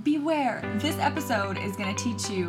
Beware, this episode is going to teach you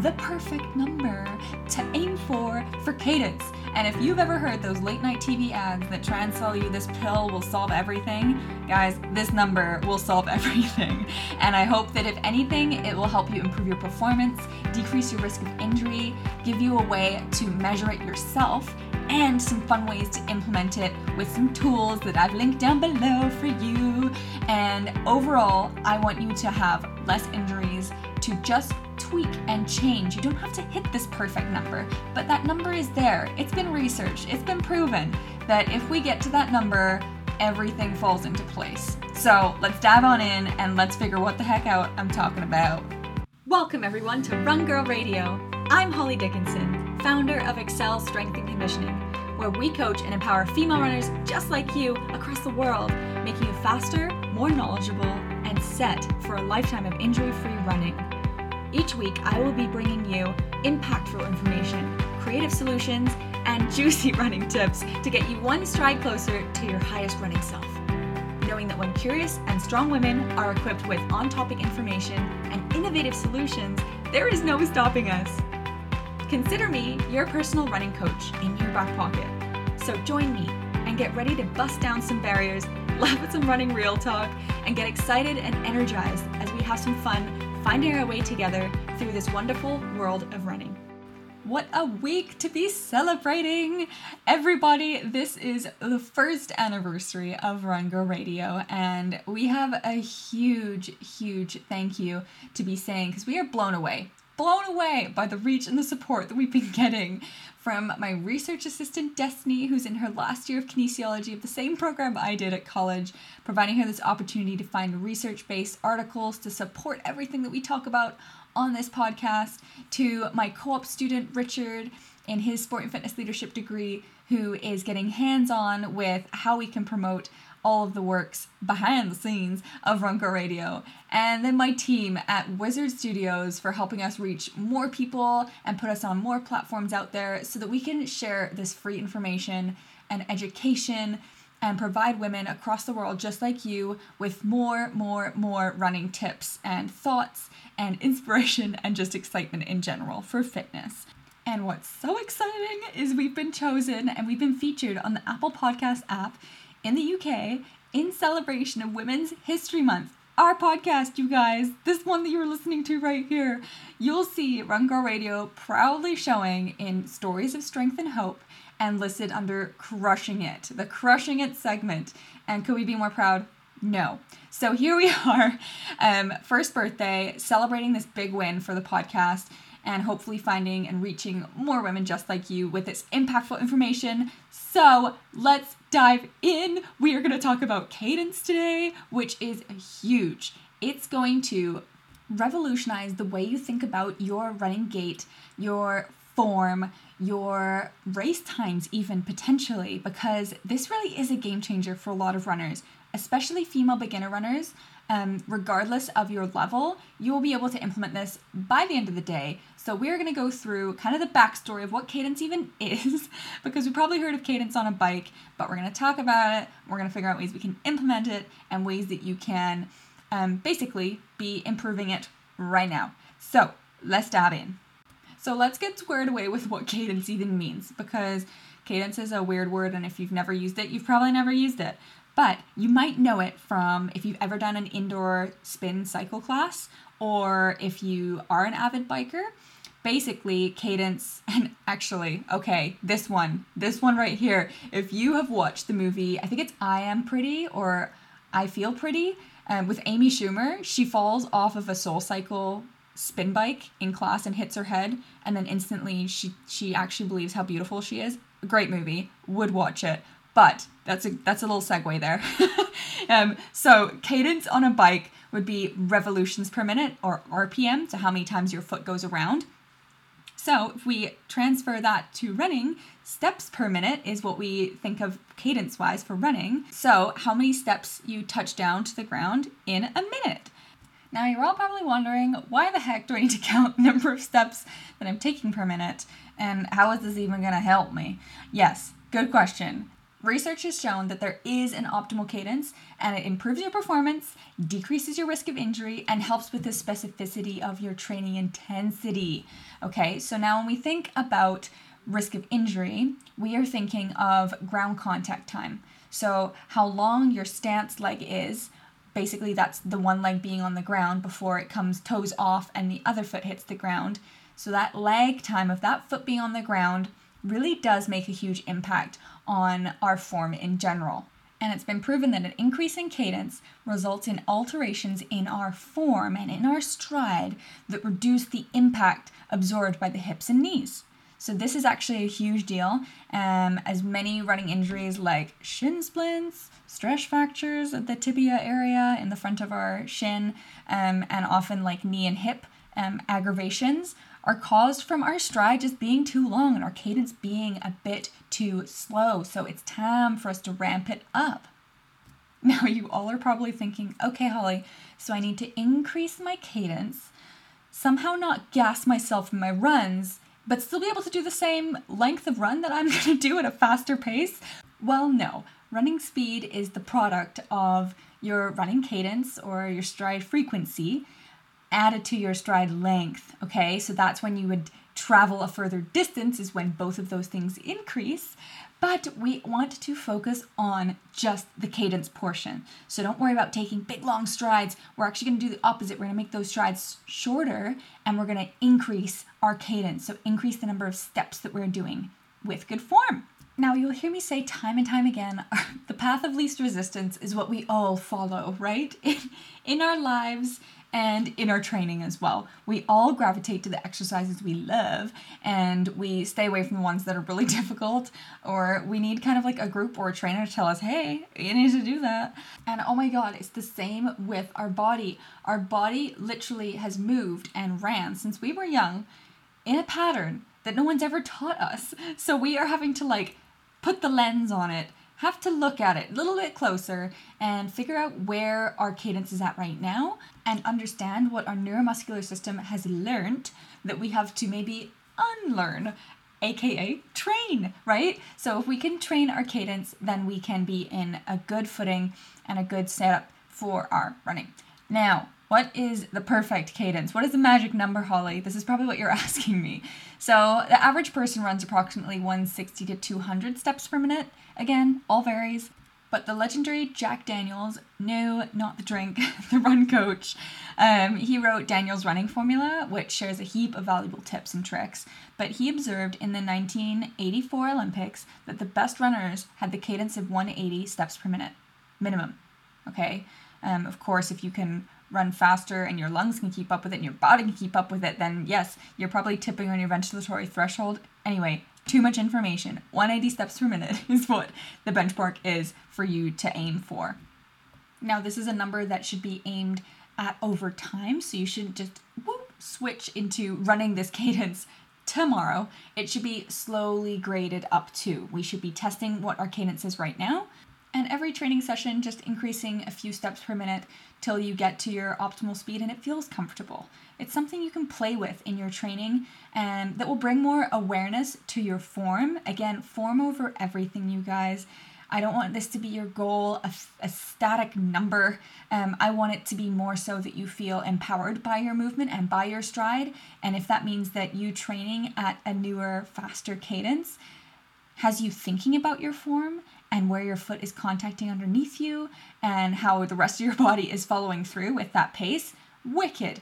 the perfect number to aim for for cadence. And if you've ever heard those late night TV ads that try and sell you this pill will solve everything, guys, this number will solve everything. And I hope that if anything, it will help you improve your performance, decrease your risk of injury, give you a way to measure it yourself, and some fun ways to implement it with some tools that I've linked down below for you. And overall, I want you to have less injuries, to just tweak and change. You don't have to hit this perfect number, but that number is there. It's been researched, it's been proven that if we get to that number, everything falls into place. So let's dive on in and let's figure what the heck out I'm talking about. Welcome everyone to Run Girl Radio. I'm Holly Dickinson, founder of Accel Strength and Conditioning, where we coach and empower female runners just like you across the world, making you faster, more knowledgeable, and set for a lifetime of injury free running. Each week, I will be bringing you impactful information, creative solutions, and juicy running tips to get you one stride closer to your highest running self. Knowing that when curious and strong women are equipped with on topic information and innovative solutions, there is no stopping us. Consider me your personal running coach in your back pocket. So join me and get ready to bust down some barriers, laugh at some running real talk, and get excited and energized as we have some fun finding our way together through this wonderful world of running. What a week to be celebrating! Everybody, this is the first anniversary of Run Girl Radio, and we have a huge, huge thank you to be saying because we are blown away. Blown away by the reach and the support that we've been getting from my research assistant Destiny, who's in her last year of kinesiology of the same program I did at college, providing her this opportunity to find research based articles to support everything that we talk about on this podcast, to my co op student Richard in his sport and fitness leadership degree, who is getting hands on with how we can promote all of the works behind the scenes of Run Girl Radio, and then my team at Wizard Studios for helping us reach more people and put us on more platforms out there so that we can share this free information and education and provide women across the world just like you with more, more, more running tips and thoughts and inspiration and just excitement in general for fitness. And what's so exciting is we've been chosen and we've been featured on the Apple Podcast app in the UK in celebration of Women's History Month. Our podcast, you guys, this one that you're listening to right here, you'll see Run Girl Radio proudly showing in Stories of Strength and Hope and listed under Crushing It, the Crushing It segment. And could we be more proud? No. So here we are, um, first birthday, celebrating this big win for the podcast and hopefully finding and reaching more women just like you with this impactful information. So let's dive in. We are going to talk about cadence today, which is huge. It's going to revolutionize the way you think about your running gait, your form, your race times, even potentially, because this really is a game changer for a lot of runners, especially female beginner runners um, regardless of your level, you will be able to implement this by the end of the day. So, we're going to go through kind of the backstory of what cadence even is, because we probably heard of cadence on a bike, but we're going to talk about it. We're going to figure out ways we can implement it and ways that you can um, basically be improving it right now. So, let's dive in. So, let's get squared away with what cadence even means, because cadence is a weird word, and if you've never used it, you've probably never used it but you might know it from if you've ever done an indoor spin cycle class or if you are an avid biker. Basically, cadence, and actually, okay, this one, this one right here. If you have watched the movie, I think it's I Am Pretty or I Feel Pretty um, with Amy Schumer, she falls off of a SoulCycle spin bike in class and hits her head and then instantly she she actually believes how beautiful she is great movie would watch it but that's a that's a little segue there. um, so cadence on a bike would be revolutions per minute or RPM, so how many times your foot goes around. So if we transfer that to running, steps per minute is what we think of cadence wise for running. So how many steps you touch down to the ground in a minute. Now you're all probably wondering why the heck do I need to count the number of steps that I'm taking per minute and how is this even going to help me? Yes, good question. Research has shown that there is an optimal cadence and it improves your performance, decreases your risk of injury, and helps with the specificity of your training intensity. Okay, so now when we think about risk of injury, we are thinking of ground contact time. So, how long your stance leg is, basically, that's the one leg being on the ground before it comes toes off and the other foot hits the ground. So, that lag time of that foot being on the ground really does make a huge impact on our form in general. And it's been proven that an increase in cadence results in alterations in our form and in our stride that reduce the impact absorbed by the hips and knees. So, this is actually a huge deal, um, as many running injuries like shin splints, stress fractures at the tibia area in the front of our shin, um, and often like knee and hip um, aggravations are caused from our stride just being too long and our cadence being a bit too slow. So it's time for us to ramp it up. Now, you all are probably thinking, okay, Holly, so I need to increase my cadence, somehow not gas myself in my runs, but still be able to do the same length of run that I'm going to do at a faster pace? Well, no. Running speed is the product of your running cadence or your stride frequency added to your stride length. Okay, so that's when you would travel a further distance, is when both of those things increase. But we want to focus on just the cadence portion. So don't worry about taking big long strides. We're actually going to do the opposite. We're going to make those strides shorter and we're going to increase our cadence. So increase the number of steps that we're doing with good form. Now, you'll hear me say time and time again the path of least resistance is what we all follow, right? In, in our lives, and in our training as well. We all gravitate to the exercises we love and we stay away from the ones that are really difficult or we need kind of like a group or a trainer to tell us, hey, you need to do that. And oh my god, it's the same with our body. Our body literally has moved and ran since we were young in a pattern that no one's ever taught us. So we are having to like put the lens on it have to look at it a little bit closer and figure out where our cadence is at right now and understand what our neuromuscular system has learned that we have to maybe unlearn aka train, right? So if we can train our cadence, then we can be in a good footing and a good setup for our running. Now, what is the perfect cadence? What is the magic number, Holly? This is probably what you're asking me. So, the average person runs approximately 160 to 200 steps per minute. Again, all varies. But the legendary Jack Daniels, no, not the drink, the run coach, um, he wrote Daniels' running formula, which shares a heap of valuable tips and tricks. But he observed in the 1984 Olympics that the best runners had the cadence of 180 steps per minute, minimum. Okay? Um, of course, if you can run faster and your lungs can keep up with it and your body can keep up with it, then yes, you're probably tipping on your ventilatory threshold. Anyway, too much information. 180 steps per minute is what the benchmark is for you to aim for. Now, this is a number that should be aimed at over time, so you shouldn't just whoop, switch into running this cadence tomorrow. It should be slowly graded up to. We should be testing what our cadence is right now and every training session just increasing a few steps per minute till you get to your optimal speed and it feels comfortable. It's something you can play with in your training and that will bring more awareness to your form. Again, form over everything, you guys. I don't want this to be your goal, a, a static number. Um, I want it to be more so that you feel empowered by your movement and by your stride. And if that means that you training at a newer, faster cadence has you thinking about your form and where your foot is contacting underneath you and how the rest of your body is following through with that pace, wicked.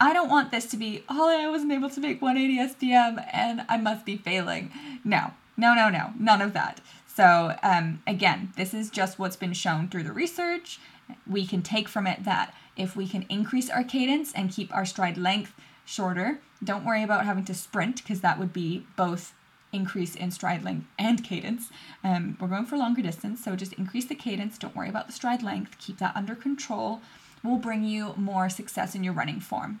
I don't want this to be, oh, I wasn't able to make 180 SPM and I must be failing. No, no, no, no, none of that. So, um, again, this is just what's been shown through the research. We can take from it that if we can increase our cadence and keep our stride length shorter, don't worry about having to sprint because that would be both increase in stride length and cadence. Um, we're going for longer distance, so just increase the cadence. Don't worry about the stride length. Keep that under control. will bring you more success in your running form.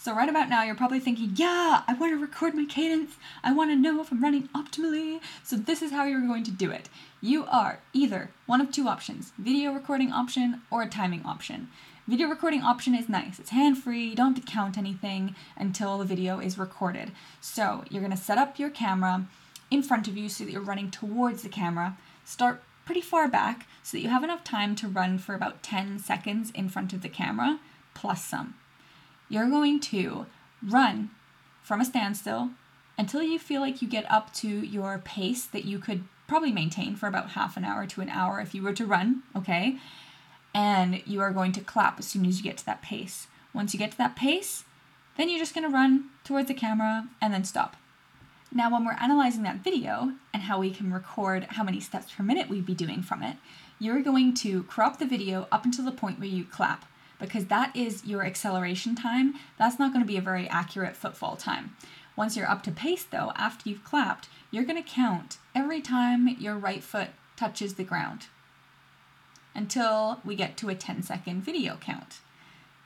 So, right about now, you're probably thinking, yeah, I want to record my cadence. I want to know if I'm running optimally. So, this is how you're going to do it. You are either one of two options video recording option or a timing option. Video recording option is nice. It's hand free. You don't have to count anything until the video is recorded. So, you're going to set up your camera in front of you so that you're running towards the camera. Start pretty far back so that you have enough time to run for about 10 seconds in front of the camera plus some you're going to run from a standstill until you feel like you get up to your pace that you could probably maintain for about half an hour to an hour if you were to run, okay? And you are going to clap as soon as you get to that pace. Once you get to that pace, then you're just going to run towards the camera and then stop. Now, when we're analyzing that video and how we can record how many steps per minute we'd be doing from it, you're going to crop the video up until the point where you clap because that is your acceleration time. That's not going to be a very accurate footfall time. Once you're up to pace, though, after you've clapped, you're going to count every time your right foot touches the ground until we get to a 10 second video count.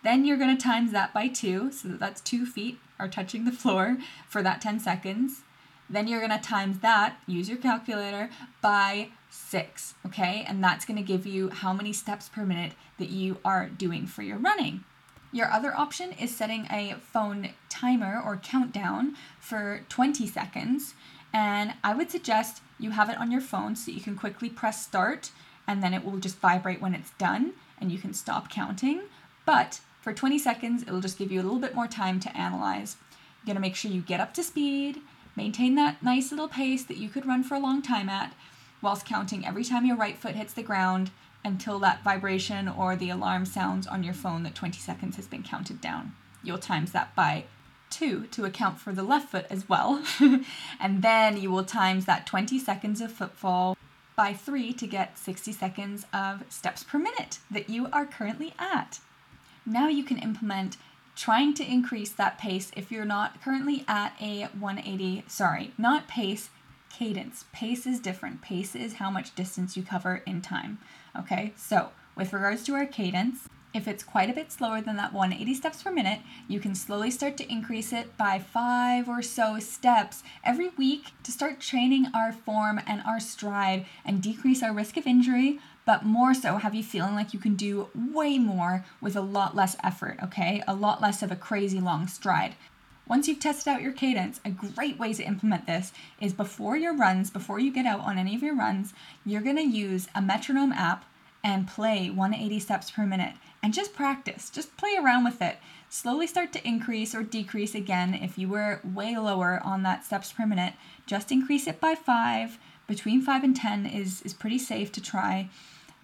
Then you're going to times that by two, so that that's two feet are touching the floor for that 10 seconds. Then you're going to times that, use your calculator, by six, okay? And that's going to give you how many steps per minute that you are doing for your running. Your other option is setting a phone timer or countdown for 20 seconds. And I would suggest you have it on your phone so you can quickly press start and then it will just vibrate when it's done and you can stop counting. But for 20 seconds, it'll just give you a little bit more time to analyze. You're gonna make sure you get up to speed, maintain that nice little pace that you could run for a long time at, whilst counting every time your right foot hits the ground until that vibration or the alarm sounds on your phone that 20 seconds has been counted down. You'll times that by two to account for the left foot as well. and then you will times that 20 seconds of footfall by three to get 60 seconds of steps per minute that you are currently at. Now you can implement trying to increase that pace if you're not currently at a 180, sorry, not pace, cadence. Pace is different. Pace is how much distance you cover in time. Okay, so with regards to our cadence, if it's quite a bit slower than that 180 steps per minute, you can slowly start to increase it by five or so steps every week to start training our form and our stride and decrease our risk of injury, but more so have you feeling like you can do way more with a lot less effort, okay? A lot less of a crazy long stride. Once you've tested out your cadence, a great way to implement this is before your runs, before you get out on any of your runs, you're to use a metronome app and play 180 steps per minute and just practice. Just play around with it. Slowly start to increase or decrease again. If you were way lower on that steps per minute, just increase it by five. Between five and 10 is, is pretty safe to try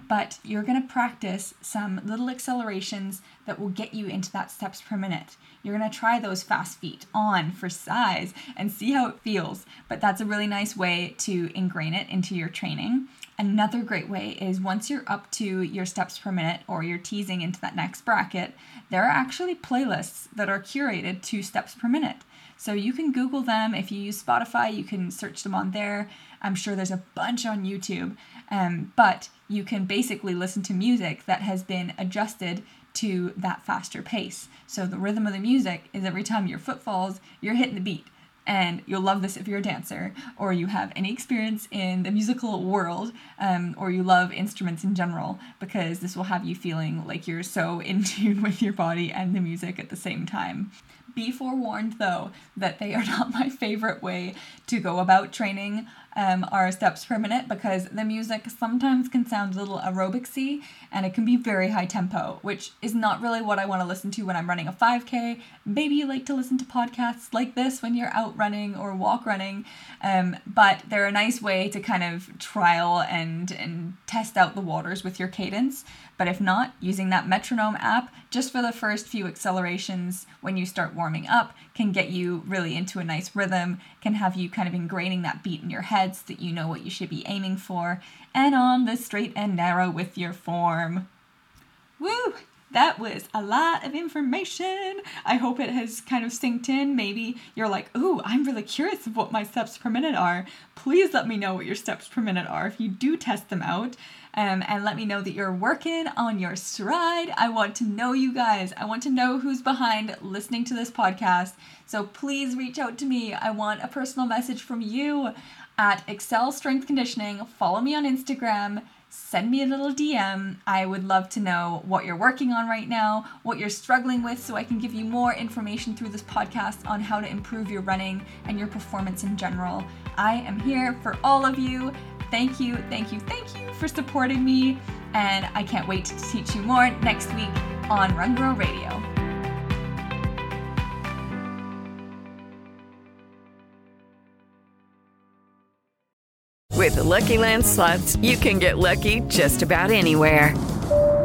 but you're to practice some little accelerations that will get you into that steps per minute. You're to try those fast feet on for size and see how it feels, but that's a really nice way to ingrain it into your training. Another great way is once you're up to your steps per minute or you're teasing into that next bracket, there are actually playlists that are curated to steps per minute. So you can Google them. If you use Spotify, you can search them on there. I'm sure there's a bunch on YouTube. Um, but you can basically listen to music that has been adjusted to that faster pace. So the rhythm of the music is every time your foot falls, you're hitting the beat. And you'll love this if you're a dancer or you have any experience in the musical world um, or you love instruments in general, because this will have you feeling like you're so in tune with your body and the music at the same time. Be forewarned though that they are not my favorite way to go about training um, our steps per minute because the music sometimes can sound a little aerobicsy and it can be very high tempo, which is not really what I want to listen to when I'm running a 5K. Maybe you like to listen to podcasts like this when you're out running or walk running, um, but they're a nice way to kind of trial and and test out the waters with your cadence. But if not, using that metronome app just for the first few accelerations when you start warming up can get you really into a nice rhythm, can have you kind of ingraining that beat in your head so that you know what you should be aiming for, and on the straight and narrow with your form. Woo! That was a lot of information. I hope it has kind of synced in. Maybe you're like, ooh, I'm really curious of what my steps per minute are. Please let me know what your steps per minute are if you do test them out. Um, and let me know that you're working on your stride. I want to know you guys. I want to know who's behind listening to this podcast. So please reach out to me. I want a personal message from you at Accel Strength Conditioning. Follow me on Instagram send me a little DM. I would love to know what you're working on right now, what you're struggling with, so I can give you more information through this podcast on how to improve your running and your performance in general. I am here for all of you. Thank you, thank you, thank you for supporting me, and I can't wait to teach you more next week on Run Girl Radio. With the Lucky Land slots, you can get lucky just about anywhere.